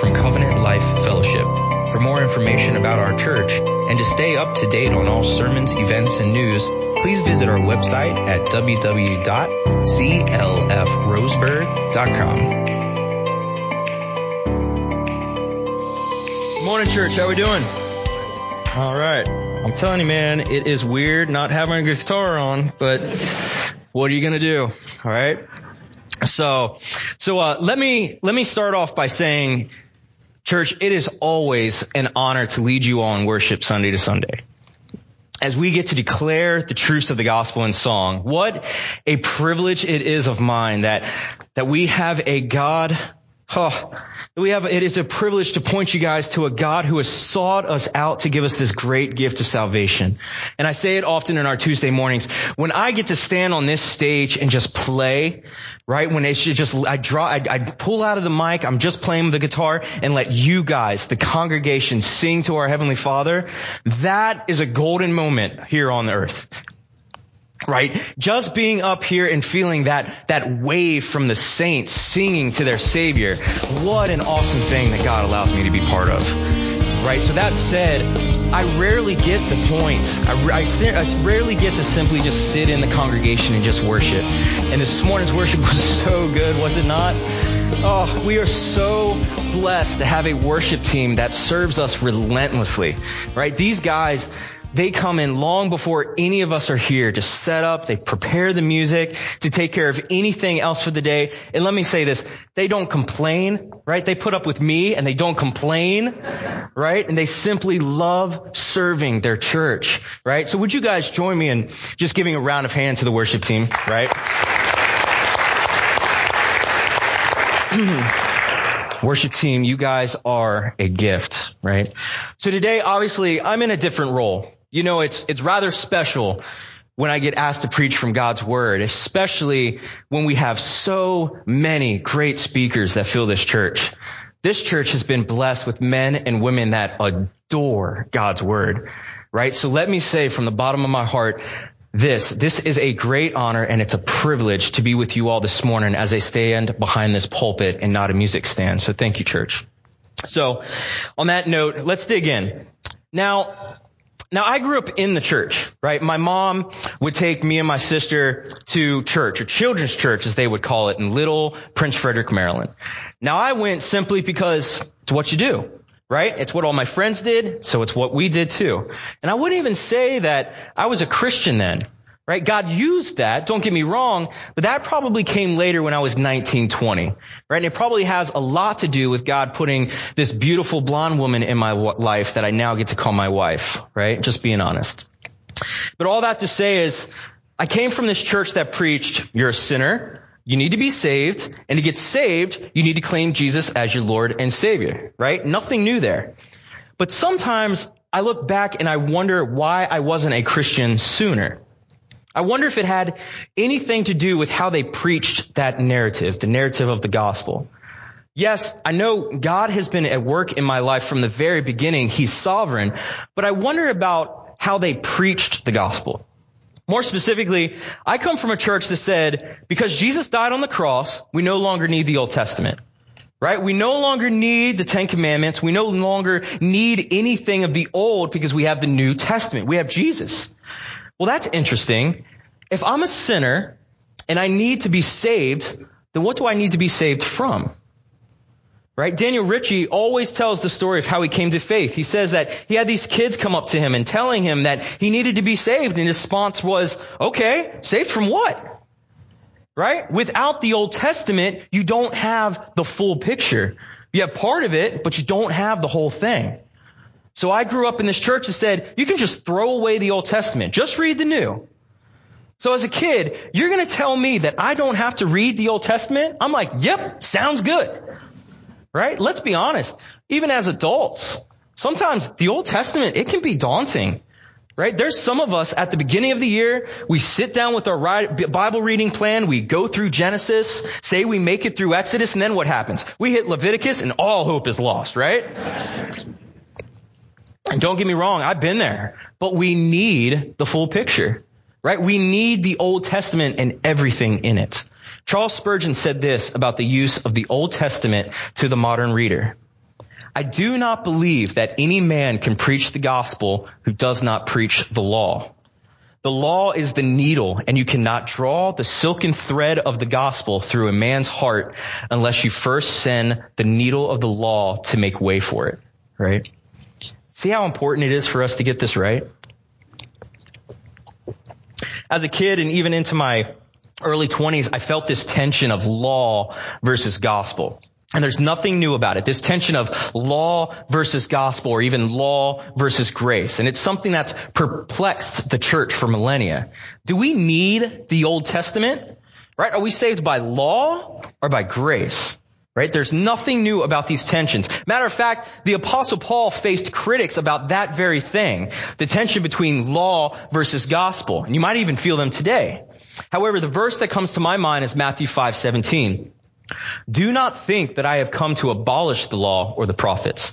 from Covenant Life Fellowship. For more information about our church and to stay up to date on all sermons, events, and news, please visit our website at www.clfroseburg.com. Morning, church. How we doing? All right. I'm telling you, man, it is weird not having a guitar on, but what are you gonna do? All right. So, so uh, let me let me start off by saying, church, it is always an honor to lead you all in worship Sunday to Sunday. As we get to declare the truths of the gospel in song, what a privilege it is of mine that that we have a God. Oh, we have, it is a privilege to point you guys to a God who has sought us out to give us this great gift of salvation. And I say it often in our Tuesday mornings. When I get to stand on this stage and just play, right? When it's just, I draw, I, I pull out of the mic, I'm just playing the guitar and let you guys, the congregation, sing to our Heavenly Father. That is a golden moment here on earth right? Just being up here and feeling that, that wave from the saints singing to their Savior. What an awesome thing that God allows me to be part of. Right? So that said, I rarely get the point. I, I, I rarely get to simply just sit in the congregation and just worship. And this morning's worship was so good, was it not? Oh, we are so blessed to have a worship team that serves us relentlessly, right? These guys, they come in long before any of us are here to set up, they prepare the music, to take care of anything else for the day. And let me say this, they don't complain, right? They put up with me and they don't complain, right? And they simply love serving their church, right? So would you guys join me in just giving a round of hands to the worship team, right? worship team, you guys are a gift, right? So today, obviously, I'm in a different role. You know, it's, it's rather special when I get asked to preach from God's word, especially when we have so many great speakers that fill this church. This church has been blessed with men and women that adore God's word, right? So let me say from the bottom of my heart, this, this is a great honor and it's a privilege to be with you all this morning as I stand behind this pulpit and not a music stand. So thank you, church. So on that note, let's dig in. Now, now I grew up in the church, right? My mom would take me and my sister to church, or children's church as they would call it in Little Prince Frederick, Maryland. Now I went simply because it's what you do, right? It's what all my friends did, so it's what we did too. And I wouldn't even say that I was a Christian then. Right? God used that, don't get me wrong, but that probably came later when I was 19, 20. Right? And it probably has a lot to do with God putting this beautiful blonde woman in my life that I now get to call my wife. Right? Just being honest. But all that to say is, I came from this church that preached, you're a sinner, you need to be saved, and to get saved, you need to claim Jesus as your Lord and Savior. Right? Nothing new there. But sometimes I look back and I wonder why I wasn't a Christian sooner. I wonder if it had anything to do with how they preached that narrative, the narrative of the gospel. Yes, I know God has been at work in my life from the very beginning. He's sovereign, but I wonder about how they preached the gospel. More specifically, I come from a church that said, because Jesus died on the cross, we no longer need the Old Testament. Right? We no longer need the Ten Commandments. We no longer need anything of the old because we have the New Testament. We have Jesus. Well, that's interesting. If I'm a sinner and I need to be saved, then what do I need to be saved from? Right? Daniel Ritchie always tells the story of how he came to faith. He says that he had these kids come up to him and telling him that he needed to be saved and his response was, okay, saved from what? Right? Without the Old Testament, you don't have the full picture. You have part of it, but you don't have the whole thing. So I grew up in this church that said, you can just throw away the Old Testament. Just read the New. So as a kid, you're going to tell me that I don't have to read the Old Testament? I'm like, yep, sounds good. Right? Let's be honest. Even as adults, sometimes the Old Testament, it can be daunting. Right? There's some of us at the beginning of the year, we sit down with our Bible reading plan, we go through Genesis, say we make it through Exodus, and then what happens? We hit Leviticus and all hope is lost, right? And don't get me wrong, I've been there, but we need the full picture, right? We need the Old Testament and everything in it. Charles Spurgeon said this about the use of the Old Testament to the modern reader. I do not believe that any man can preach the gospel who does not preach the law. The law is the needle and you cannot draw the silken thread of the gospel through a man's heart unless you first send the needle of the law to make way for it, right? See how important it is for us to get this right? As a kid and even into my early 20s, I felt this tension of law versus gospel. And there's nothing new about it. This tension of law versus gospel or even law versus grace. And it's something that's perplexed the church for millennia. Do we need the Old Testament? Right? Are we saved by law or by grace? Right? There's nothing new about these tensions. Matter of fact, the apostle Paul faced critics about that very thing. The tension between law versus gospel. And you might even feel them today. However, the verse that comes to my mind is Matthew 5:17. Do not think that I have come to abolish the law or the prophets.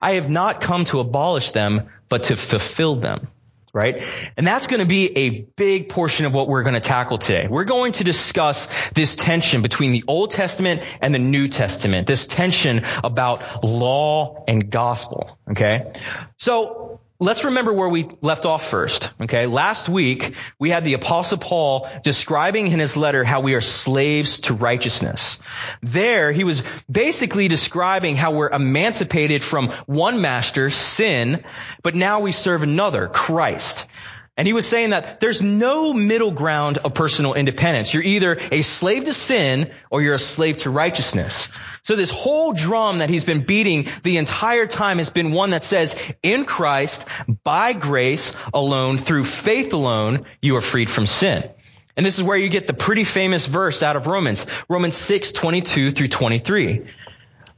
I have not come to abolish them, but to fulfill them. Right? And that's going to be a big portion of what we're going to tackle today. We're going to discuss this tension between the Old Testament and the New Testament. This tension about law and gospel. Okay? So, let's remember where we left off first. Okay. Last week, we had the apostle Paul describing in his letter how we are slaves to righteousness. There, he was basically describing how we're emancipated from one master, sin, but now we serve another, Christ. And he was saying that there's no middle ground of personal independence. You're either a slave to sin or you're a slave to righteousness. So this whole drum that he's been beating the entire time has been one that says, in Christ, by grace alone, through faith alone, you are freed from sin. And this is where you get the pretty famous verse out of Romans, Romans 6, 22 through 23.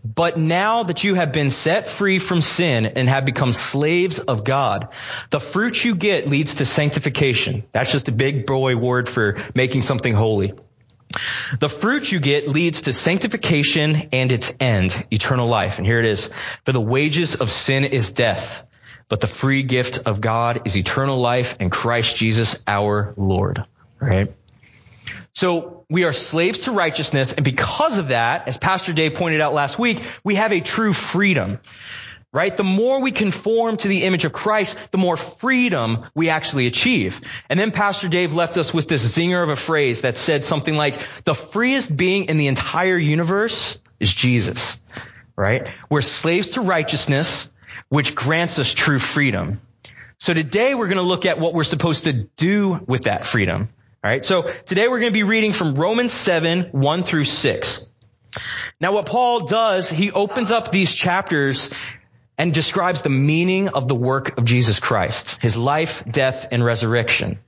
But now that you have been set free from sin and have become slaves of God, the fruit you get leads to sanctification. That's just a big boy word for making something holy. The fruit you get leads to sanctification and its end, eternal life. And here it is. For the wages of sin is death, but the free gift of God is eternal life in Christ Jesus our Lord. Right? So we are slaves to righteousness, and because of that, as Pastor Dave pointed out last week, we have a true freedom. Right? The more we conform to the image of Christ, the more freedom we actually achieve. And then Pastor Dave left us with this zinger of a phrase that said something like, the freest being in the entire universe is Jesus. Right? We're slaves to righteousness, which grants us true freedom. So today we're going to look at what we're supposed to do with that freedom. All right. So today we're going to be reading from Romans 7, 1 through 6. Now what Paul does, he opens up these chapters and describes the meaning of the work of Jesus Christ, his life, death, and resurrection.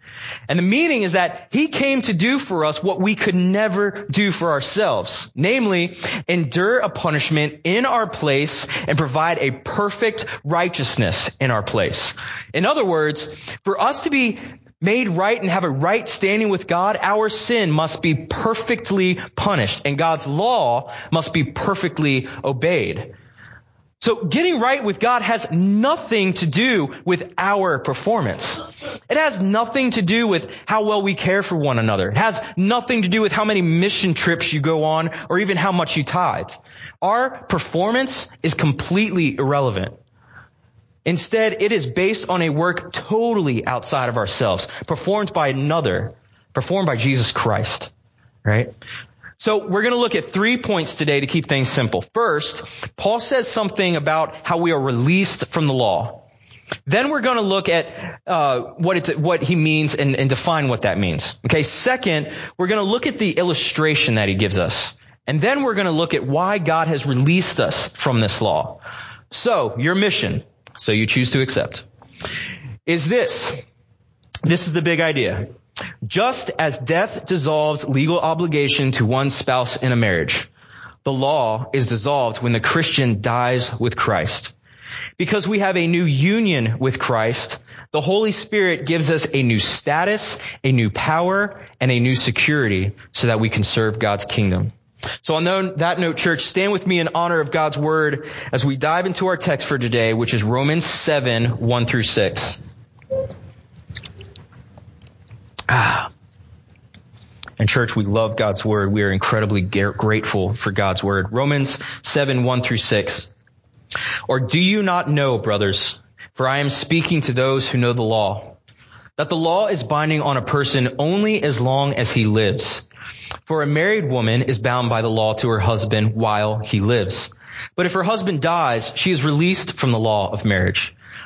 And the meaning is that he came to do for us what we could never do for ourselves, namely endure a punishment in our place and provide a perfect righteousness in our place. In other words, for us to be made right and have a right standing with God, our sin must be perfectly punished and God's law must be perfectly obeyed. So getting right with God has nothing to do with our performance. It has nothing to do with how well we care for one another. It has nothing to do with how many mission trips you go on or even how much you tithe. Our performance is completely irrelevant. Instead, it is based on a work totally outside of ourselves, performed by another, performed by Jesus Christ. Right? So we're going to look at three points today to keep things simple. First, Paul says something about how we are released from the law. Then we're going to look at uh, what it's what he means and, and define what that means. Okay. Second, we're going to look at the illustration that he gives us, and then we're going to look at why God has released us from this law. So your mission so you choose to accept, is this. This is the big idea. Just as death dissolves legal obligation to one spouse in a marriage, the law is dissolved when the Christian dies with Christ. Because we have a new union with Christ, the Holy Spirit gives us a new status, a new power, and a new security so that we can serve God's kingdom. So on that note, church, stand with me in honor of God's word as we dive into our text for today, which is Romans 7, 1 through 6. Ah. And church, we love God's word. We are incredibly grateful for God's word. Romans 7, 1 through 6. Or do you not know, brothers, for I am speaking to those who know the law, that the law is binding on a person only as long as he lives. For a married woman is bound by the law to her husband while he lives. But if her husband dies, she is released from the law of marriage.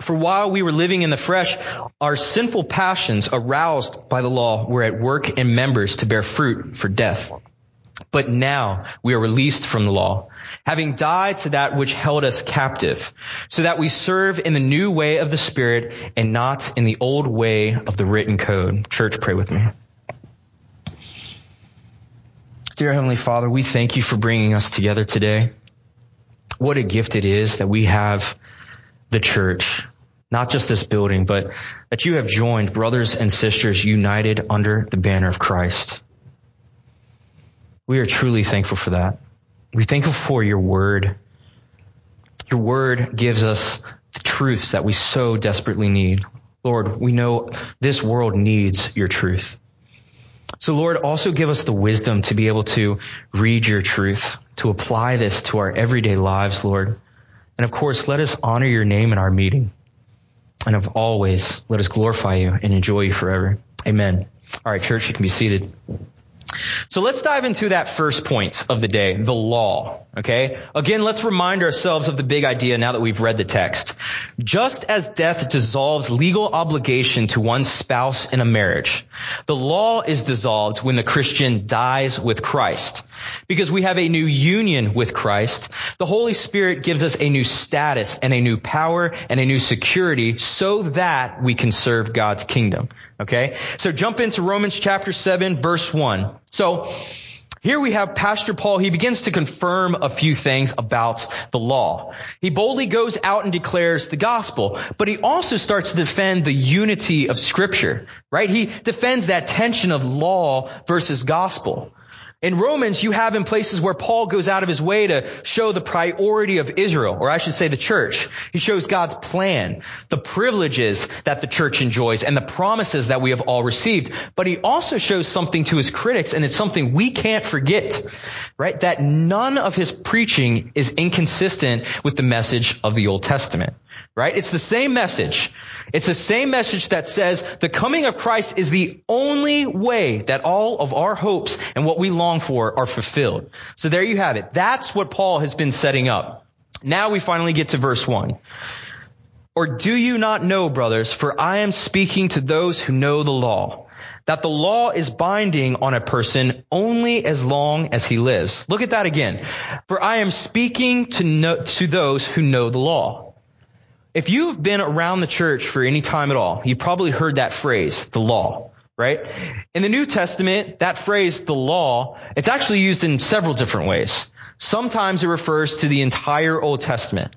For while we were living in the flesh, our sinful passions aroused by the law were at work in members to bear fruit for death. But now we are released from the law, having died to that which held us captive, so that we serve in the new way of the Spirit and not in the old way of the written code. Church, pray with me. Dear Heavenly Father, we thank you for bringing us together today. What a gift it is that we have the church, not just this building, but that you have joined brothers and sisters united under the banner of Christ. We are truly thankful for that. We thankful for your word. Your word gives us the truths that we so desperately need. Lord, we know this world needs your truth. So Lord, also give us the wisdom to be able to read your truth, to apply this to our everyday lives, Lord. And of course, let us honor your name in our meeting. And of always, let us glorify you and enjoy you forever. Amen. All right, church, you can be seated. So let's dive into that first point of the day, the law. Okay? Again, let's remind ourselves of the big idea now that we've read the text. Just as death dissolves legal obligation to one's spouse in a marriage, the law is dissolved when the Christian dies with Christ. Because we have a new union with Christ, the Holy Spirit gives us a new status and a new power and a new security so that we can serve God's kingdom. Okay? So jump into Romans chapter 7 verse 1. So, here we have Pastor Paul. He begins to confirm a few things about the law. He boldly goes out and declares the gospel, but he also starts to defend the unity of scripture, right? He defends that tension of law versus gospel. In Romans, you have in places where Paul goes out of his way to show the priority of Israel, or I should say the church. He shows God's plan, the privileges that the church enjoys, and the promises that we have all received. But he also shows something to his critics, and it's something we can't forget, right? That none of his preaching is inconsistent with the message of the Old Testament, right? It's the same message. It's the same message that says the coming of Christ is the only way that all of our hopes and what we long for are fulfilled. So there you have it. That's what Paul has been setting up. Now we finally get to verse one. Or do you not know, brothers, for I am speaking to those who know the law, that the law is binding on a person only as long as he lives. Look at that again. For I am speaking to, know, to those who know the law. If you've been around the church for any time at all, you've probably heard that phrase, the law, right? In the New Testament, that phrase, the law, it's actually used in several different ways. Sometimes it refers to the entire Old Testament.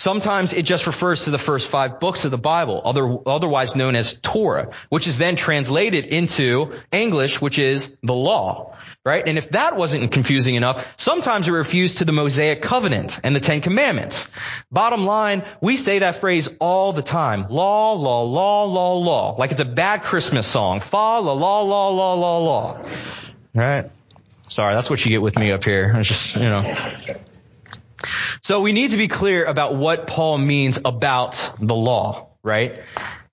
Sometimes it just refers to the first five books of the Bible, other, otherwise known as Torah, which is then translated into English, which is the law right? And if that wasn't confusing enough, sometimes it refers to the Mosaic covenant and the Ten Commandments. Bottom line, we say that phrase all the time. Law, law, law, law, law. Like it's a bad Christmas song. Fa, la, la, la, la, la, la. Right? Sorry, that's what you get with me up here. It's just, you know. So we need to be clear about what Paul means about the law, right?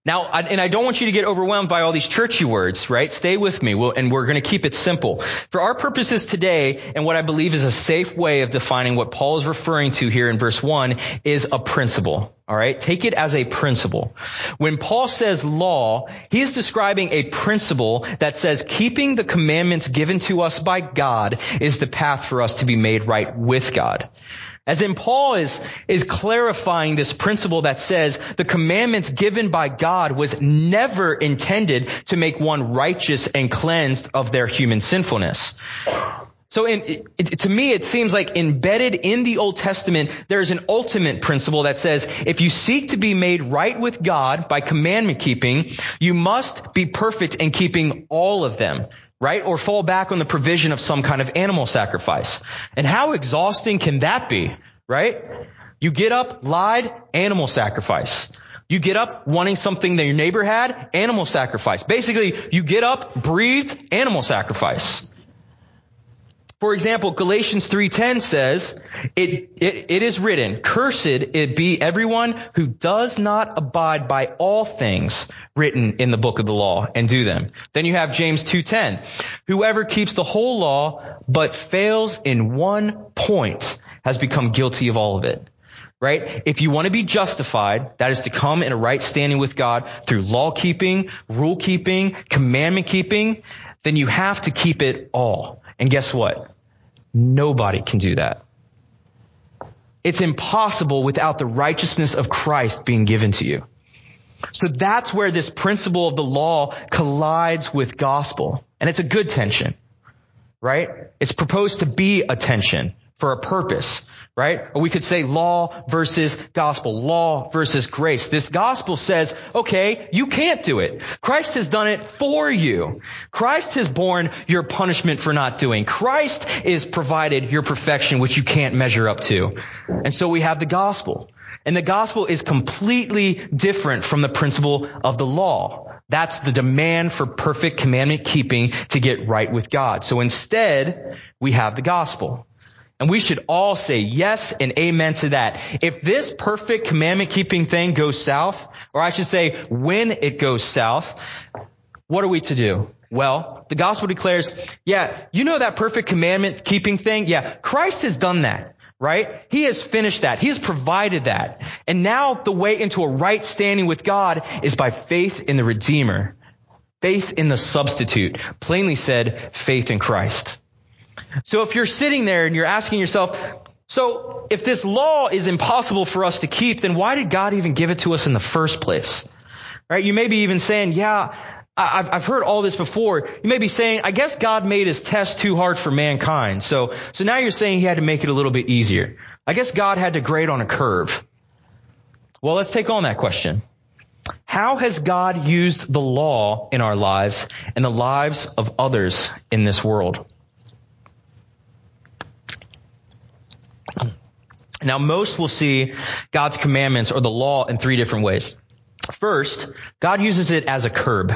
Now, and I don't want you to get overwhelmed by all these churchy words, right? Stay with me, we'll, and we're going to keep it simple. For our purposes today, and what I believe is a safe way of defining what Paul is referring to here in verse 1 is a principle. All right? Take it as a principle. When Paul says law, he is describing a principle that says keeping the commandments given to us by God is the path for us to be made right with God. As in Paul is, is clarifying this principle that says the commandments given by God was never intended to make one righteous and cleansed of their human sinfulness. So in, it, to me, it seems like embedded in the Old Testament, there's an ultimate principle that says, if you seek to be made right with God by commandment keeping, you must be perfect in keeping all of them, right? Or fall back on the provision of some kind of animal sacrifice. And how exhausting can that be, right? You get up, lied, animal sacrifice. You get up wanting something that your neighbor had, animal sacrifice. Basically, you get up, breathed, animal sacrifice. For example, Galatians 3.10 says, it, it, it is written, cursed it be everyone who does not abide by all things written in the book of the law and do them. Then you have James 2.10, whoever keeps the whole law but fails in one point has become guilty of all of it. Right? If you want to be justified, that is to come in a right standing with God through law keeping, rule keeping, commandment keeping, then you have to keep it all. And guess what? Nobody can do that. It's impossible without the righteousness of Christ being given to you. So that's where this principle of the law collides with gospel. And it's a good tension, right? It's proposed to be a tension for a purpose right? Or we could say law versus gospel, law versus grace. This gospel says, okay, you can't do it. Christ has done it for you. Christ has borne your punishment for not doing. Christ is provided your perfection, which you can't measure up to. And so we have the gospel. And the gospel is completely different from the principle of the law. That's the demand for perfect commandment keeping to get right with God. So instead, we have the gospel. And we should all say yes and amen to that. If this perfect commandment keeping thing goes south, or I should say when it goes south, what are we to do? Well, the gospel declares, yeah, you know that perfect commandment keeping thing? Yeah, Christ has done that, right? He has finished that. He has provided that. And now the way into a right standing with God is by faith in the Redeemer. Faith in the substitute. Plainly said, faith in Christ. So if you're sitting there and you're asking yourself, so if this law is impossible for us to keep, then why did God even give it to us in the first place? Right? You may be even saying, yeah, I've, I've heard all this before. You may be saying, I guess God made his test too hard for mankind. So, so now you're saying he had to make it a little bit easier. I guess God had to grade on a curve. Well, let's take on that question. How has God used the law in our lives and the lives of others in this world? Now, most will see God's commandments or the law in three different ways. First, God uses it as a curb.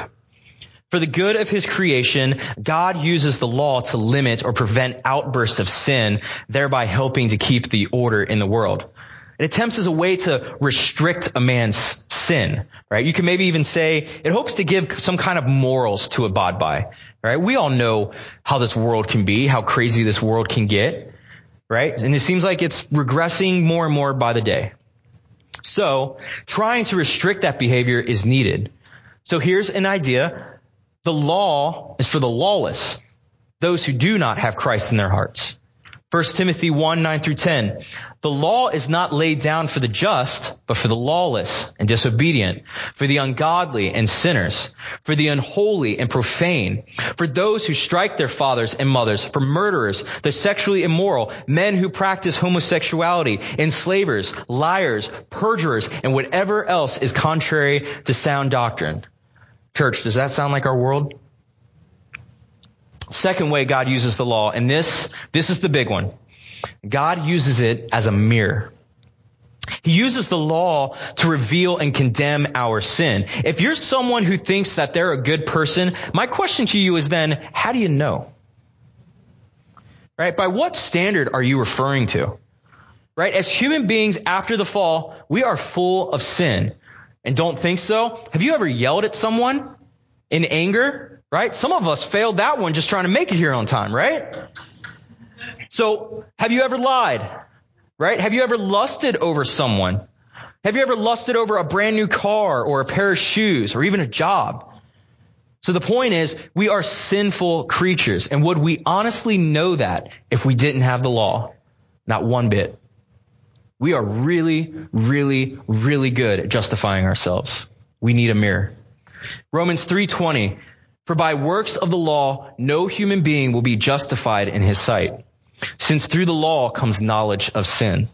For the good of his creation, God uses the law to limit or prevent outbursts of sin, thereby helping to keep the order in the world. It attempts as a way to restrict a man's sin, right? You can maybe even say it hopes to give some kind of morals to abide by, right? We all know how this world can be, how crazy this world can get right? And it seems like it's regressing more and more by the day. So trying to restrict that behavior is needed. So here's an idea. The law is for the lawless, those who do not have Christ in their hearts. 1 Timothy 1, 9 through 10. The law is not laid down for the just, but for the lawless and disobedient, for the ungodly and sinners, for the unholy and profane, for those who strike their fathers and mothers, for murderers, the sexually immoral, men who practice homosexuality, enslavers, liars, perjurers, and whatever else is contrary to sound doctrine. Church, does that sound like our world? Second way God uses the law, and this, this is the big one. God uses it as a mirror. He uses the law to reveal and condemn our sin. If you're someone who thinks that they're a good person, my question to you is then, how do you know? Right? By what standard are you referring to? Right? As human beings after the fall, we are full of sin. And don't think so? Have you ever yelled at someone in anger? Right? Some of us failed that one just trying to make it here on time, right? So, have you ever lied? Right? Have you ever lusted over someone? Have you ever lusted over a brand new car or a pair of shoes or even a job? So the point is, we are sinful creatures. And would we honestly know that if we didn't have the law? Not one bit. We are really, really, really good at justifying ourselves. We need a mirror. Romans 3:20 For by works of the law, no human being will be justified in his sight, since through the law comes knowledge of sin.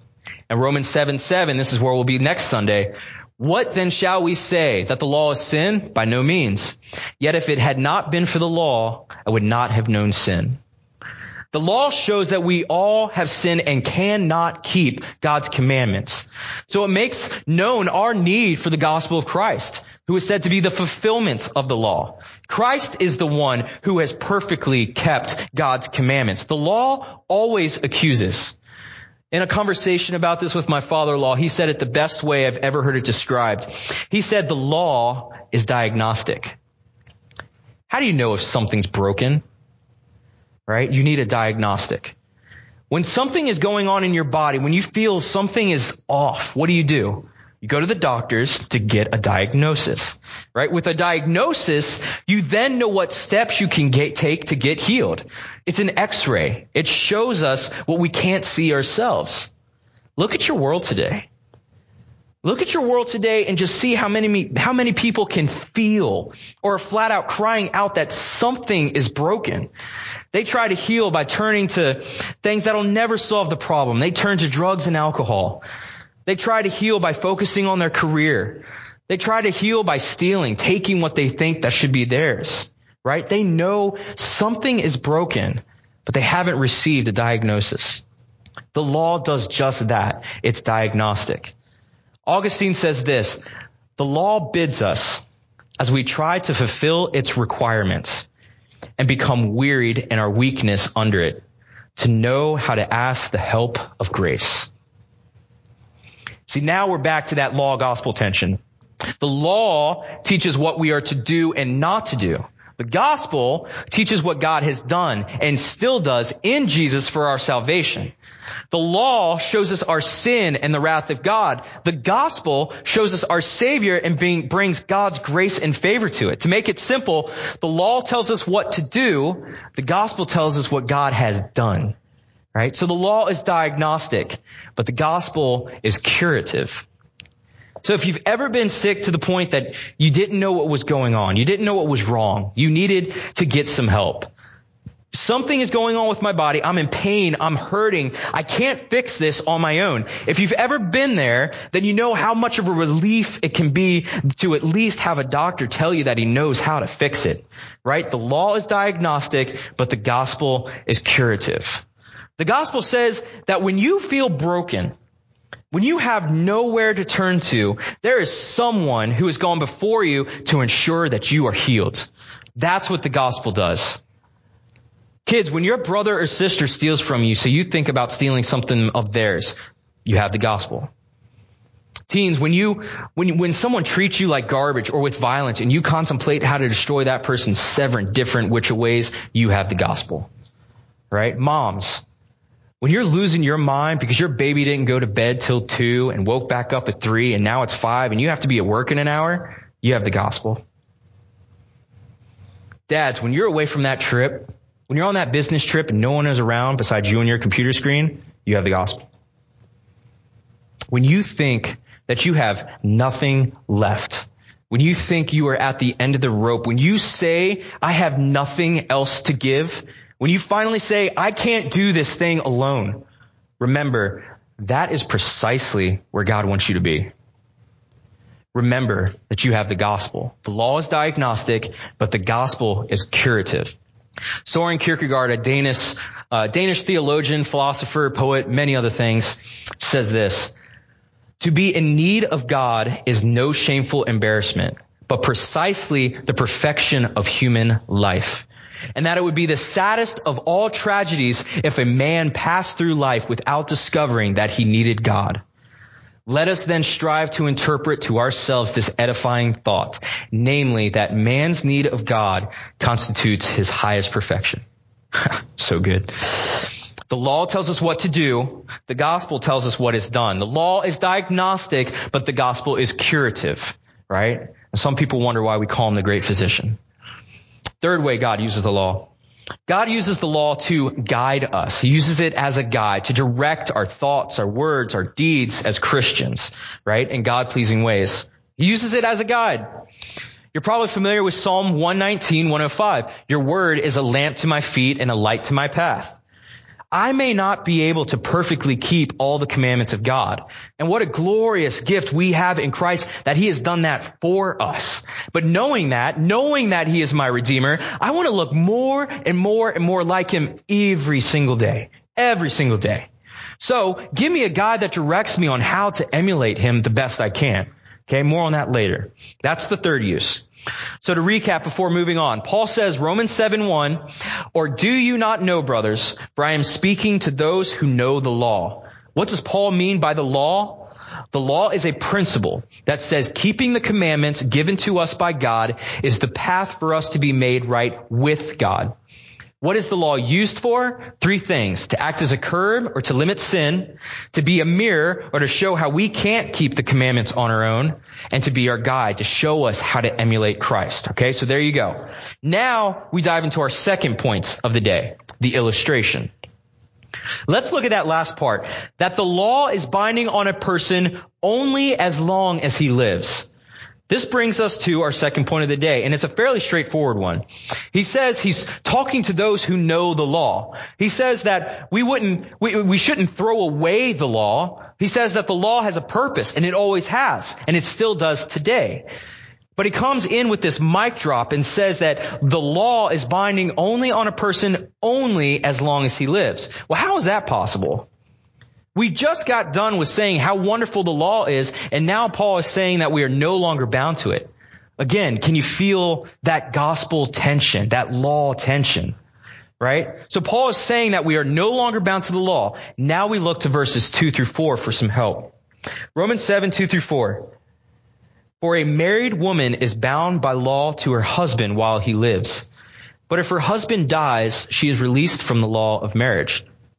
And Romans 7, 7, this is where we'll be next Sunday. What then shall we say? That the law is sin? By no means. Yet if it had not been for the law, I would not have known sin. The law shows that we all have sinned and cannot keep God's commandments. So it makes known our need for the gospel of Christ, who is said to be the fulfillment of the law. Christ is the one who has perfectly kept God's commandments. The law always accuses. In a conversation about this with my father-in-law, he said it the best way I've ever heard it described. He said the law is diagnostic. How do you know if something's broken? Right? You need a diagnostic. When something is going on in your body, when you feel something is off, what do you do? You go to the doctors to get a diagnosis, right? With a diagnosis, you then know what steps you can get, take to get healed. It's an x-ray. It shows us what we can't see ourselves. Look at your world today. Look at your world today and just see how many, how many people can feel or are flat out crying out that something is broken. They try to heal by turning to things that'll never solve the problem. They turn to drugs and alcohol. They try to heal by focusing on their career. They try to heal by stealing, taking what they think that should be theirs, right? They know something is broken, but they haven't received a diagnosis. The law does just that. It's diagnostic. Augustine says this, the law bids us as we try to fulfill its requirements and become wearied in our weakness under it to know how to ask the help of grace. See, now we're back to that law gospel tension. The law teaches what we are to do and not to do. The gospel teaches what God has done and still does in Jesus for our salvation. The law shows us our sin and the wrath of God. The gospel shows us our savior and being, brings God's grace and favor to it. To make it simple, the law tells us what to do. The gospel tells us what God has done. Right? So the law is diagnostic, but the gospel is curative. So if you've ever been sick to the point that you didn't know what was going on, you didn't know what was wrong, you needed to get some help. Something is going on with my body. I'm in pain. I'm hurting. I can't fix this on my own. If you've ever been there, then you know how much of a relief it can be to at least have a doctor tell you that he knows how to fix it. Right? The law is diagnostic, but the gospel is curative. The gospel says that when you feel broken, when you have nowhere to turn to, there is someone who has gone before you to ensure that you are healed. That's what the gospel does. Kids, when your brother or sister steals from you, so you think about stealing something of theirs, you have the gospel. Teens, when you, when, when someone treats you like garbage or with violence and you contemplate how to destroy that person seven different which ways, you have the gospel. Right? Moms, when you're losing your mind because your baby didn't go to bed till two and woke back up at three and now it's five and you have to be at work in an hour, you have the gospel. Dads, when you're away from that trip, when you're on that business trip and no one is around besides you and your computer screen, you have the gospel. When you think that you have nothing left, when you think you are at the end of the rope, when you say, I have nothing else to give, when you finally say, I can't do this thing alone, remember, that is precisely where God wants you to be. Remember that you have the gospel. The law is diagnostic, but the gospel is curative. Soren Kierkegaard, a Danish, uh, Danish theologian, philosopher, poet, many other things, says this. To be in need of God is no shameful embarrassment, but precisely the perfection of human life and that it would be the saddest of all tragedies if a man passed through life without discovering that he needed God. Let us then strive to interpret to ourselves this edifying thought, namely that man's need of God constitutes his highest perfection. so good. The law tells us what to do. The gospel tells us what is done. The law is diagnostic, but the gospel is curative, right? And some people wonder why we call him the great physician. Third way God uses the law. God uses the law to guide us. He uses it as a guide to direct our thoughts, our words, our deeds as Christians, right? In God pleasing ways. He uses it as a guide. You're probably familiar with Psalm 119, 105. Your word is a lamp to my feet and a light to my path. I may not be able to perfectly keep all the commandments of God. And what a glorious gift we have in Christ that he has done that for us. But knowing that, knowing that he is my redeemer, I want to look more and more and more like him every single day. Every single day. So give me a guide that directs me on how to emulate him the best I can. Okay, more on that later. That's the third use. So to recap before moving on, Paul says Romans 7 1, or do you not know, brothers, for I am speaking to those who know the law. What does Paul mean by the law? The law is a principle that says keeping the commandments given to us by God is the path for us to be made right with God. What is the law used for? Three things. To act as a curb or to limit sin, to be a mirror or to show how we can't keep the commandments on our own, and to be our guide to show us how to emulate Christ. Okay, so there you go. Now we dive into our second point of the day, the illustration. Let's look at that last part. That the law is binding on a person only as long as he lives. This brings us to our second point of the day, and it's a fairly straightforward one. He says he's talking to those who know the law. He says that we wouldn't, we, we shouldn't throw away the law. He says that the law has a purpose, and it always has, and it still does today. But he comes in with this mic drop and says that the law is binding only on a person only as long as he lives. Well, how is that possible? We just got done with saying how wonderful the law is, and now Paul is saying that we are no longer bound to it. Again, can you feel that gospel tension, that law tension? Right? So Paul is saying that we are no longer bound to the law. Now we look to verses 2 through 4 for some help. Romans 7, 2 through 4. For a married woman is bound by law to her husband while he lives. But if her husband dies, she is released from the law of marriage.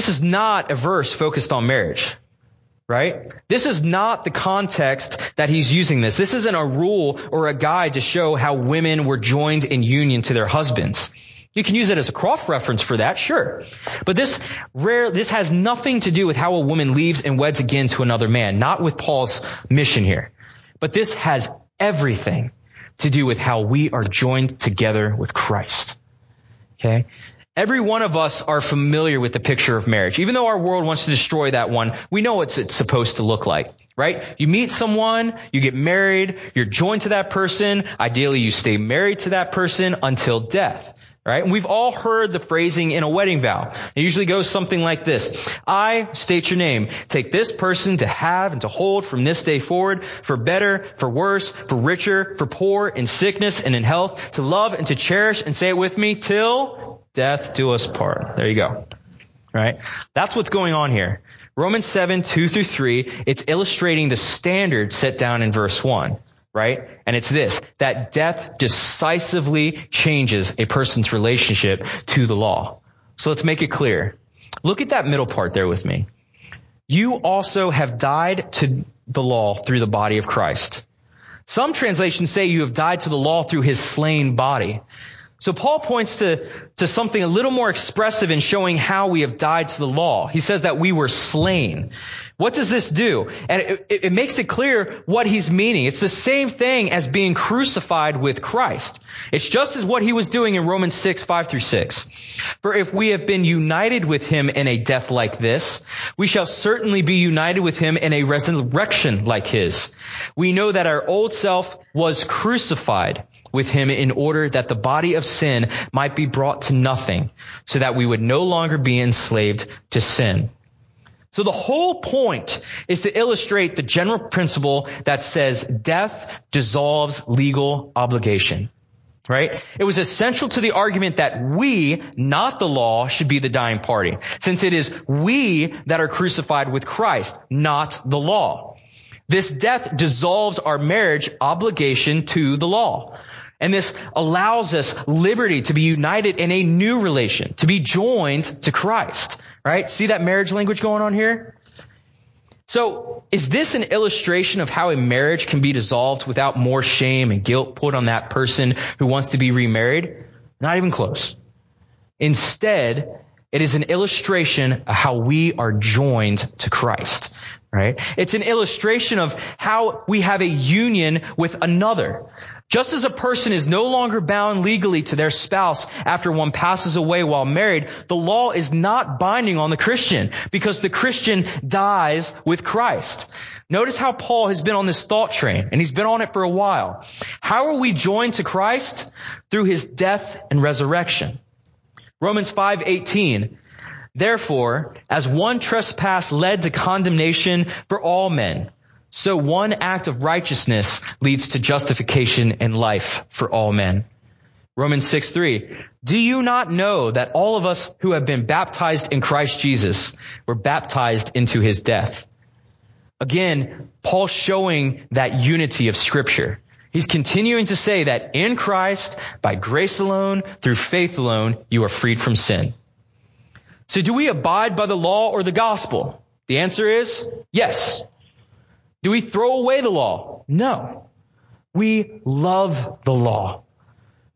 this is not a verse focused on marriage, right? This is not the context that he's using this. This isn't a rule or a guide to show how women were joined in union to their husbands. You can use it as a cross reference for that, sure. But this rare, this has nothing to do with how a woman leaves and weds again to another man, not with Paul's mission here. But this has everything to do with how we are joined together with Christ. Okay? Every one of us are familiar with the picture of marriage. Even though our world wants to destroy that one, we know what it's supposed to look like, right? You meet someone, you get married, you're joined to that person. Ideally, you stay married to that person until death. Right? And we've all heard the phrasing in a wedding vow. It usually goes something like this. I state your name. Take this person to have and to hold from this day forward for better, for worse, for richer, for poor, in sickness and in health, to love and to cherish and say it with me till death do us part. There you go. Right? That's what's going on here. Romans 7, 2 through 3, it's illustrating the standard set down in verse 1. Right? And it's this, that death decisively changes a person's relationship to the law. So let's make it clear. Look at that middle part there with me. You also have died to the law through the body of Christ. Some translations say you have died to the law through his slain body. So Paul points to, to something a little more expressive in showing how we have died to the law. He says that we were slain. What does this do? And it, it, it, makes it clear what he's meaning. It's the same thing as being crucified with Christ. It's just as what he was doing in Romans 6, 5 through 6. For if we have been united with him in a death like this, we shall certainly be united with him in a resurrection like his. We know that our old self was crucified with him in order that the body of sin might be brought to nothing, so that we would no longer be enslaved to sin. So the whole point is to illustrate the general principle that says death dissolves legal obligation. Right? It was essential to the argument that we, not the law, should be the dying party, since it is we that are crucified with Christ, not the law. This death dissolves our marriage obligation to the law. And this allows us liberty to be united in a new relation, to be joined to Christ, right? See that marriage language going on here? So is this an illustration of how a marriage can be dissolved without more shame and guilt put on that person who wants to be remarried? Not even close. Instead, it is an illustration of how we are joined to Christ, right? It's an illustration of how we have a union with another. Just as a person is no longer bound legally to their spouse after one passes away while married, the law is not binding on the Christian because the Christian dies with Christ. Notice how Paul has been on this thought train and he's been on it for a while. How are we joined to Christ? Through his death and resurrection. Romans 5:18 Therefore, as one trespass led to condemnation for all men, so one act of righteousness leads to justification and life for all men. Romans 6 3. Do you not know that all of us who have been baptized in Christ Jesus were baptized into his death? Again, Paul showing that unity of scripture. He's continuing to say that in Christ, by grace alone, through faith alone, you are freed from sin. So do we abide by the law or the gospel? The answer is yes. Do we throw away the law? No. We love the law.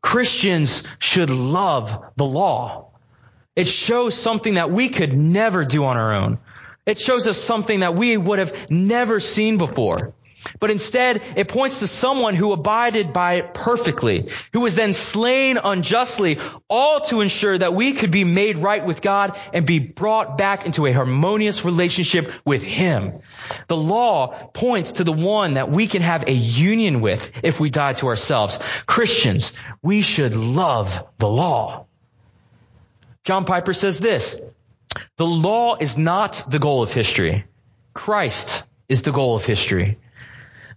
Christians should love the law. It shows something that we could never do on our own. It shows us something that we would have never seen before. But instead, it points to someone who abided by it perfectly, who was then slain unjustly, all to ensure that we could be made right with God and be brought back into a harmonious relationship with Him. The law points to the one that we can have a union with if we die to ourselves. Christians, we should love the law. John Piper says this, the law is not the goal of history. Christ is the goal of history.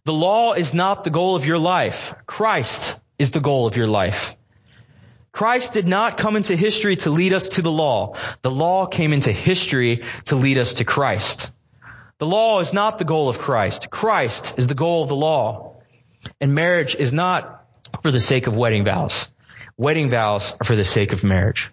The law is not the goal of your life. Christ is the goal of your life. Christ did not come into history to lead us to the law. The law came into history to lead us to Christ. The law is not the goal of Christ. Christ is the goal of the law. And marriage is not for the sake of wedding vows. Wedding vows are for the sake of marriage.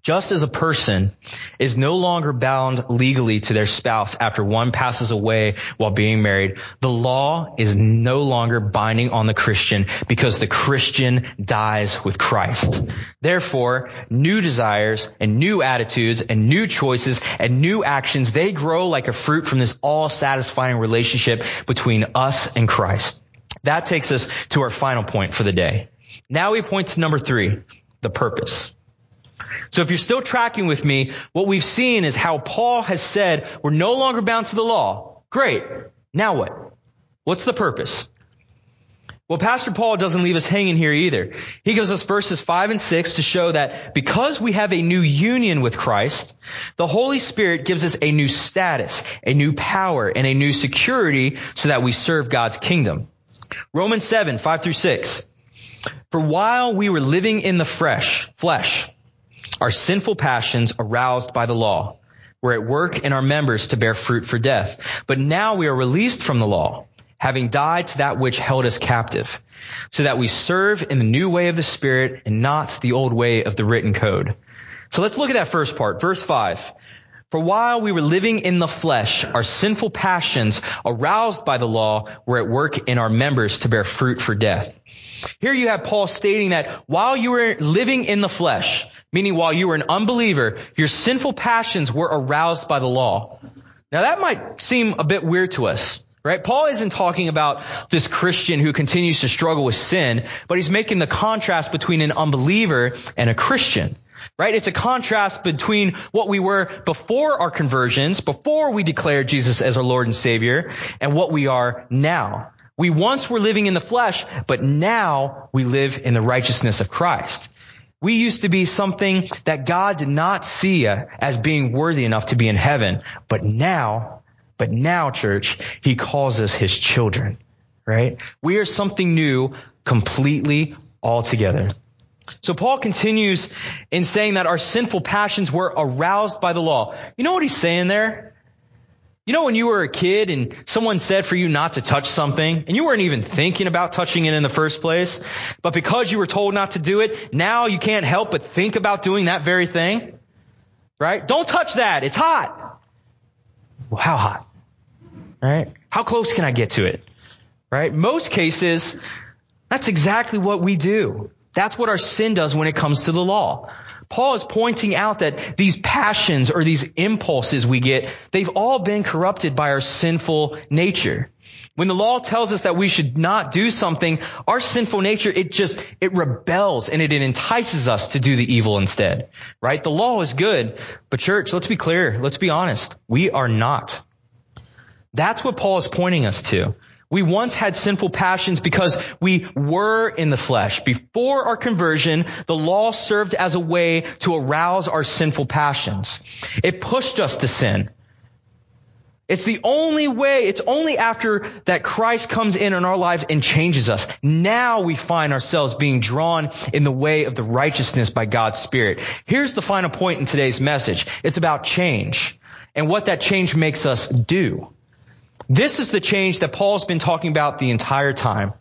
Just as a person is no longer bound legally to their spouse after one passes away while being married, the law is no longer binding on the Christian because the Christian dies with Christ. Therefore, new desires and new attitudes and new choices and new actions, they grow like a fruit from this all satisfying relationship between us and Christ. That takes us to our final point for the day. Now we point to number three, the purpose. So if you're still tracking with me, what we've seen is how Paul has said we're no longer bound to the law. Great. Now what? What's the purpose? Well, Pastor Paul doesn't leave us hanging here either. He gives us verses 5 and 6 to show that because we have a new union with Christ, the Holy Spirit gives us a new status, a new power, and a new security so that we serve God's kingdom. Romans 7, 5 through 6. For while we were living in the fresh, flesh, our sinful passions aroused by the law were at work in our members to bear fruit for death. But now we are released from the law, having died to that which held us captive, so that we serve in the new way of the Spirit and not the old way of the written code. So let's look at that first part. Verse 5. For while we were living in the flesh, our sinful passions aroused by the law were at work in our members to bear fruit for death. Here you have Paul stating that while you were living in the flesh, meaning while you were an unbeliever, your sinful passions were aroused by the law. Now that might seem a bit weird to us, right? Paul isn't talking about this Christian who continues to struggle with sin, but he's making the contrast between an unbeliever and a Christian. Right? It's a contrast between what we were before our conversions, before we declared Jesus as our Lord and Savior, and what we are now. We once were living in the flesh, but now we live in the righteousness of Christ. We used to be something that God did not see uh, as being worthy enough to be in heaven, but now, but now, church, He calls us His children, right? We are something new completely altogether. So Paul continues in saying that our sinful passions were aroused by the law. You know what he's saying there? You know when you were a kid and someone said for you not to touch something and you weren't even thinking about touching it in the first place, but because you were told not to do it, now you can't help but think about doing that very thing? Right? Don't touch that. It's hot. Well, how hot? Right? How close can I get to it? Right? Most cases, that's exactly what we do. That's what our sin does when it comes to the law. Paul is pointing out that these passions or these impulses we get, they've all been corrupted by our sinful nature. When the law tells us that we should not do something, our sinful nature, it just, it rebels and it, entices us to do the evil instead. Right? The law is good, but church, let's be clear. Let's be honest. We are not. That's what Paul is pointing us to. We once had sinful passions because we were in the flesh. Before our conversion, the law served as a way to arouse our sinful passions. It pushed us to sin. It's the only way, it's only after that Christ comes in in our lives and changes us. Now we find ourselves being drawn in the way of the righteousness by God's Spirit. Here's the final point in today's message. It's about change and what that change makes us do. This is the change that Paul's been talking about the entire time.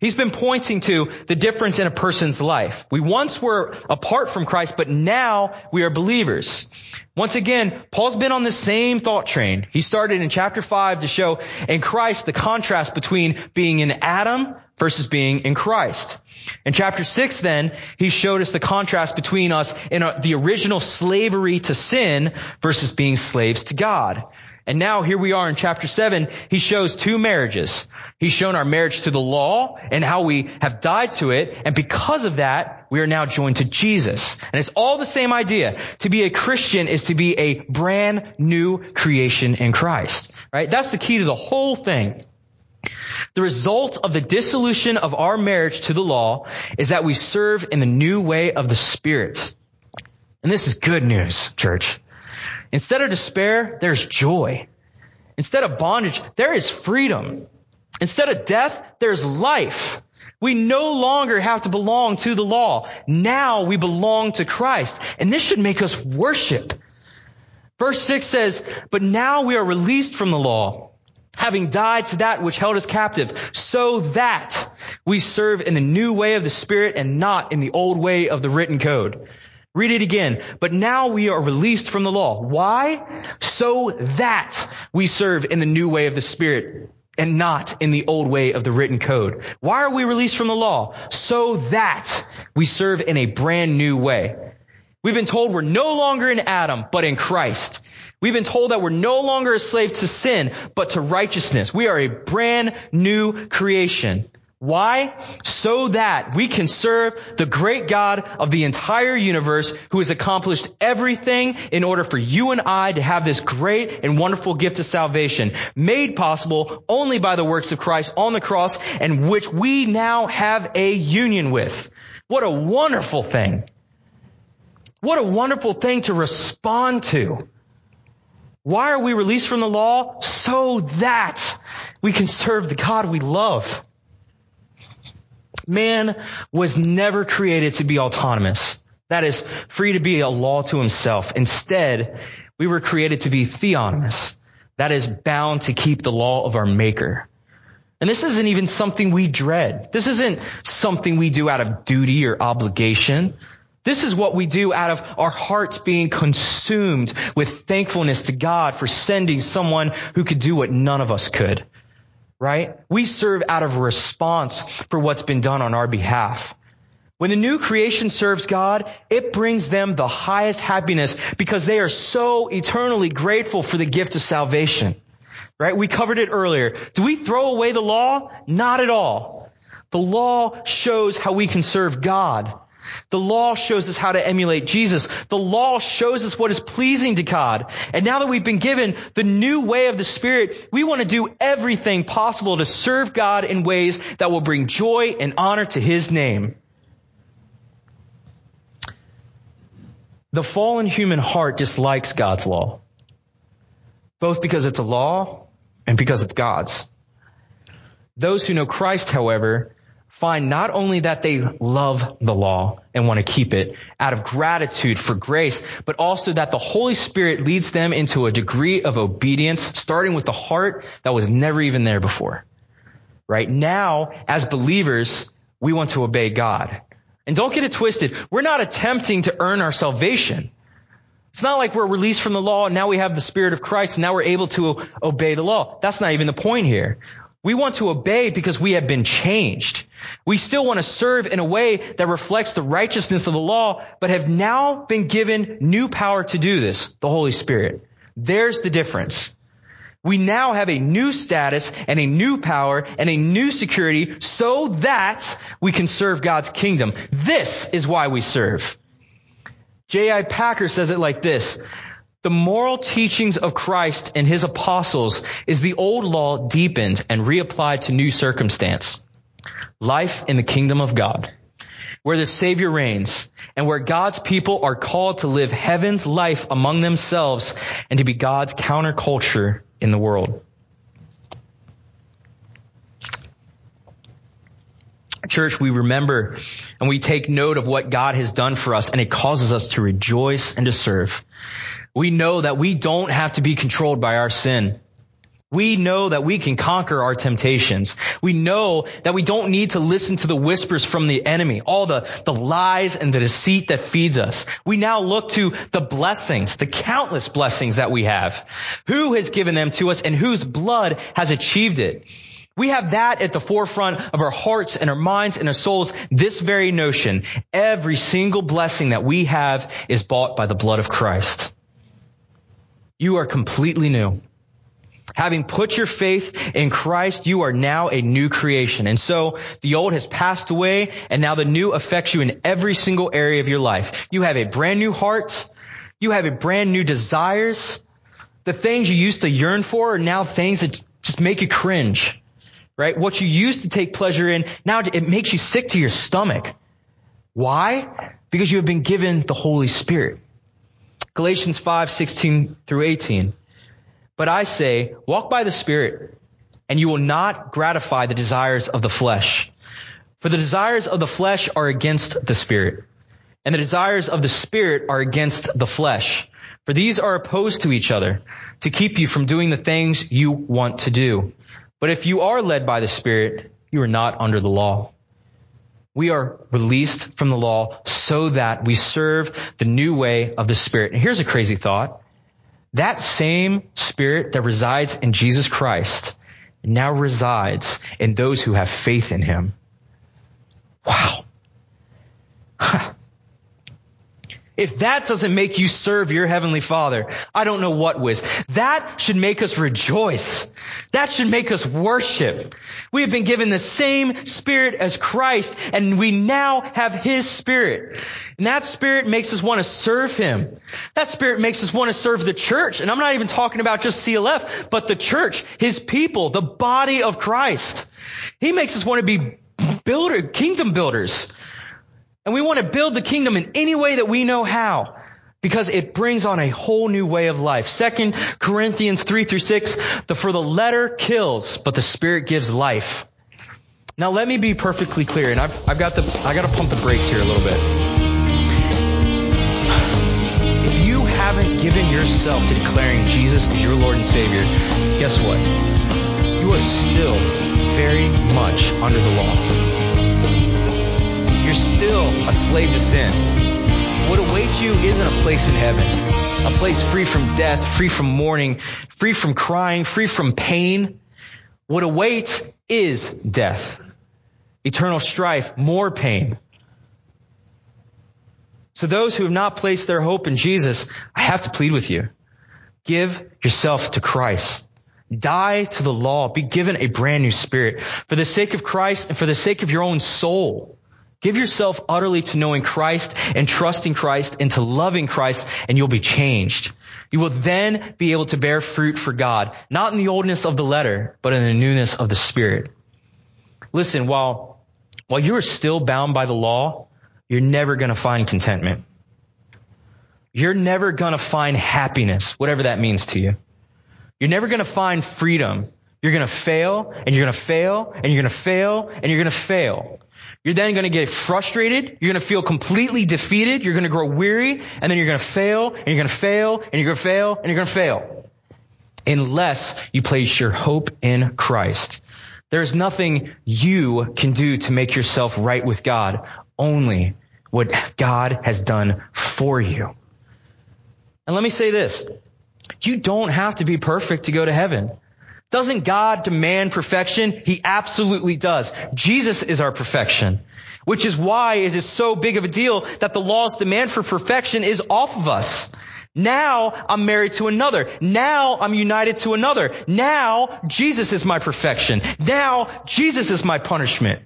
He's been pointing to the difference in a person's life. We once were apart from Christ, but now we are believers. Once again, Paul's been on the same thought train. He started in chapter 5 to show in Christ the contrast between being in Adam versus being in Christ. In chapter 6 then, he showed us the contrast between us in uh, the original slavery to sin versus being slaves to God. And now here we are in chapter 7. He shows two marriages. He's shown our marriage to the law and how we have died to it. And because of that, we are now joined to Jesus. And it's all the same idea. To be a Christian is to be a brand new creation in Christ. Right? That's the key to the whole thing. The result of the dissolution of our marriage to the law is that we serve in the new way of the Spirit. And this is good news, church. Instead of despair, there's joy. Instead of bondage, there is freedom. Instead of death, there's life. We no longer have to belong to the law. Now we belong to Christ. And this should make us worship. Verse 6 says, But now we are released from the law, having died to that which held us captive, so that we serve in the new way of the Spirit and not in the old way of the written code. Read it again. But now we are released from the law. Why? So that we serve in the new way of the Spirit and not in the old way of the written code. Why are we released from the law? So that we serve in a brand new way. We've been told we're no longer in Adam, but in Christ. We've been told that we're no longer a slave to sin, but to righteousness. We are a brand new creation. Why? So that we can serve the great God of the entire universe who has accomplished everything in order for you and I to have this great and wonderful gift of salvation made possible only by the works of Christ on the cross and which we now have a union with. What a wonderful thing. What a wonderful thing to respond to. Why are we released from the law? So that we can serve the God we love. Man was never created to be autonomous. That is, free to be a law to himself. Instead, we were created to be theonomous. That is, bound to keep the law of our maker. And this isn't even something we dread. This isn't something we do out of duty or obligation. This is what we do out of our hearts being consumed with thankfulness to God for sending someone who could do what none of us could right? We serve out of response for what's been done on our behalf. When the new creation serves God, it brings them the highest happiness because they are so eternally grateful for the gift of salvation. Right? We covered it earlier. Do we throw away the law? Not at all. The law shows how we can serve God. The law shows us how to emulate Jesus. The law shows us what is pleasing to God. And now that we've been given the new way of the Spirit, we want to do everything possible to serve God in ways that will bring joy and honor to His name. The fallen human heart dislikes God's law, both because it's a law and because it's God's. Those who know Christ, however, find not only that they love the law and want to keep it out of gratitude for grace, but also that the Holy Spirit leads them into a degree of obedience, starting with the heart that was never even there before. Right now, as believers, we want to obey God. And don't get it twisted. We're not attempting to earn our salvation. It's not like we're released from the law and now we have the Spirit of Christ and now we're able to obey the law. That's not even the point here. We want to obey because we have been changed. We still want to serve in a way that reflects the righteousness of the law, but have now been given new power to do this, the Holy Spirit. There's the difference. We now have a new status and a new power and a new security so that we can serve God's kingdom. This is why we serve. J.I. Packer says it like this. The moral teachings of Christ and his apostles is the old law deepened and reapplied to new circumstance. Life in the kingdom of God, where the Savior reigns and where God's people are called to live heaven's life among themselves and to be God's counterculture in the world. Church, we remember and we take note of what God has done for us and it causes us to rejoice and to serve. We know that we don't have to be controlled by our sin. We know that we can conquer our temptations. We know that we don't need to listen to the whispers from the enemy, all the, the lies and the deceit that feeds us. We now look to the blessings, the countless blessings that we have. Who has given them to us and whose blood has achieved it? We have that at the forefront of our hearts and our minds and our souls. This very notion, every single blessing that we have is bought by the blood of Christ. You are completely new. Having put your faith in Christ, you are now a new creation. And so the old has passed away and now the new affects you in every single area of your life. You have a brand new heart. You have a brand new desires. The things you used to yearn for are now things that just make you cringe, right? What you used to take pleasure in, now it makes you sick to your stomach. Why? Because you have been given the Holy Spirit. Galatians 5, 16 through 18. But I say, walk by the Spirit, and you will not gratify the desires of the flesh. For the desires of the flesh are against the Spirit, and the desires of the Spirit are against the flesh. For these are opposed to each other, to keep you from doing the things you want to do. But if you are led by the Spirit, you are not under the law. We are released from the law so that we serve the new way of the Spirit. And here's a crazy thought. That same Spirit that resides in Jesus Christ now resides in those who have faith in Him. Wow. If that doesn't make you serve your heavenly father, I don't know what was. That should make us rejoice. That should make us worship. We have been given the same spirit as Christ and we now have his spirit. And that spirit makes us want to serve him. That spirit makes us want to serve the church. And I'm not even talking about just CLF, but the church, his people, the body of Christ. He makes us want to be builder, kingdom builders. And we want to build the kingdom in any way that we know how because it brings on a whole new way of life. Second Corinthians 3 through 6, the, for the letter kills, but the spirit gives life. Now let me be perfectly clear, and I've, I've got the, I got to pump the brakes here a little bit. If you haven't given yourself to declaring Jesus as your Lord and Savior, guess what? You are still very much under the law you're still a slave to sin. What awaits you isn't a place in heaven, a place free from death, free from mourning, free from crying, free from pain. What awaits is death, eternal strife, more pain. So those who have not placed their hope in Jesus, I have to plead with you. Give yourself to Christ. Die to the law. Be given a brand new spirit for the sake of Christ and for the sake of your own soul. Give yourself utterly to knowing Christ and trusting Christ and to loving Christ and you'll be changed. You will then be able to bear fruit for God, not in the oldness of the letter, but in the newness of the spirit. Listen, while, while you are still bound by the law, you're never going to find contentment. You're never going to find happiness, whatever that means to you. You're never going to find freedom You're going to fail and you're going to fail and you're going to fail and you're going to fail. You're then going to get frustrated. You're going to feel completely defeated. You're going to grow weary and then you're going to fail and you're going to fail and you're going to fail and you're going to fail. Unless you place your hope in Christ. There is nothing you can do to make yourself right with God. Only what God has done for you. And let me say this. You don't have to be perfect to go to heaven. Doesn't God demand perfection? He absolutely does. Jesus is our perfection, which is why it is so big of a deal that the law's demand for perfection is off of us. Now I'm married to another. Now I'm united to another. Now Jesus is my perfection. Now Jesus is my punishment.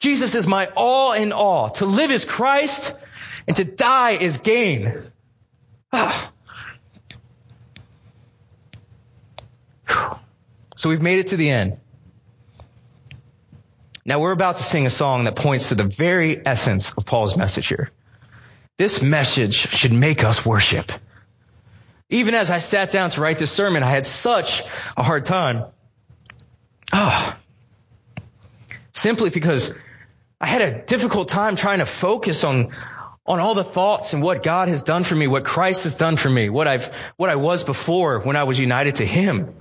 Jesus is my all in all. To live is Christ and to die is gain. Ah. So we've made it to the end. Now we're about to sing a song that points to the very essence of Paul's message here. This message should make us worship. Even as I sat down to write this sermon, I had such a hard time. Ah. Oh, simply because I had a difficult time trying to focus on on all the thoughts and what God has done for me, what Christ has done for me, what I've what I was before when I was united to him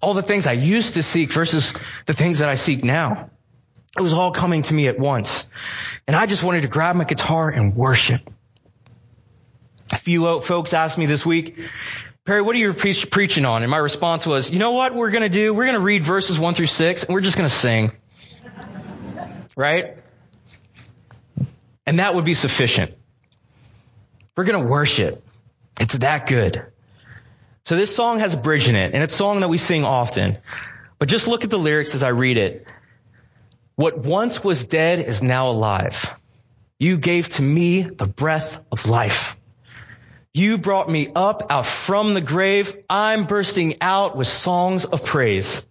all the things I used to seek versus the things that I seek now. It was all coming to me at once. And I just wanted to grab my guitar and worship. A few folks asked me this week, Perry, what are you pre- preaching on? And my response was, you know what we're going to do? We're going to read verses one through six and we're just going to sing. Right? And that would be sufficient. We're going to worship. It's that good. So this song has a bridge in it, and it's a song that we sing often. But just look at the lyrics as I read it. What once was dead is now alive. You gave to me the breath of life. You brought me up out from the grave. I'm bursting out with songs of praise.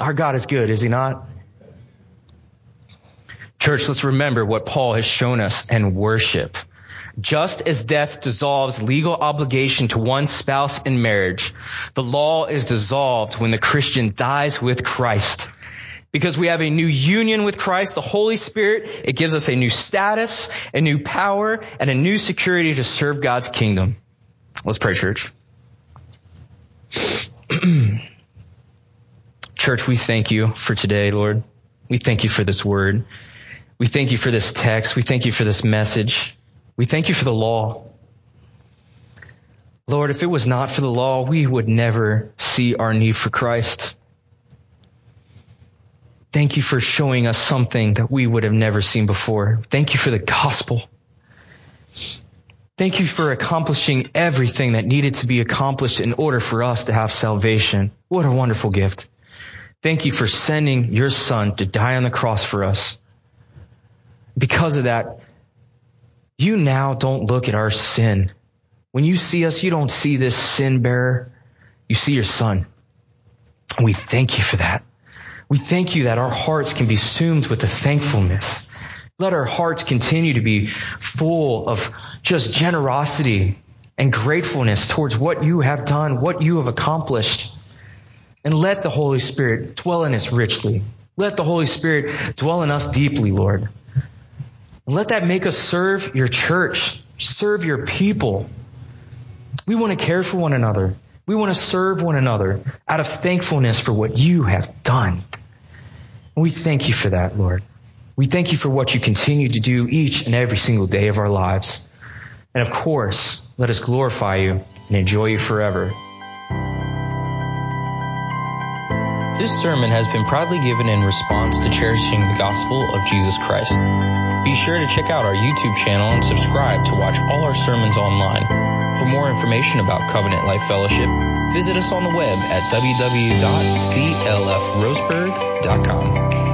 Our God is good, is he not? Church, let's remember what Paul has shown us and worship. Just as death dissolves legal obligation to one spouse in marriage, the law is dissolved when the Christian dies with Christ. Because we have a new union with Christ, the Holy Spirit, it gives us a new status, a new power, and a new security to serve God's kingdom. Let's pray, church. church, we thank you for today, Lord. We thank you for this word. We thank you for this text. We thank you for this message. We thank you for the law. Lord, if it was not for the law, we would never see our need for Christ. Thank you for showing us something that we would have never seen before. Thank you for the gospel. Thank you for accomplishing everything that needed to be accomplished in order for us to have salvation. What a wonderful gift. Thank you for sending your son to die on the cross for us. Because of that, you now don't look at our sin. When you see us, you don't see this sin bearer. You see your son. And we thank you for that. We thank you that our hearts can be consumed with the thankfulness. Let our hearts continue to be full of just generosity and gratefulness towards what you have done, what you have accomplished. And let the Holy Spirit dwell in us richly. Let the Holy Spirit dwell in us deeply, Lord. Let that make us serve your church, serve your people. We want to care for one another. We want to serve one another out of thankfulness for what you have done. And we thank you for that, Lord. We thank you for what you continue to do each and every single day of our lives. And of course, let us glorify you and enjoy you forever. This sermon has been proudly given in response to cherishing the gospel of Jesus Christ. Be sure to check out our YouTube channel and subscribe to watch all our sermons online. For more information about Covenant Life Fellowship, visit us on the web at www.clfroseburg.com.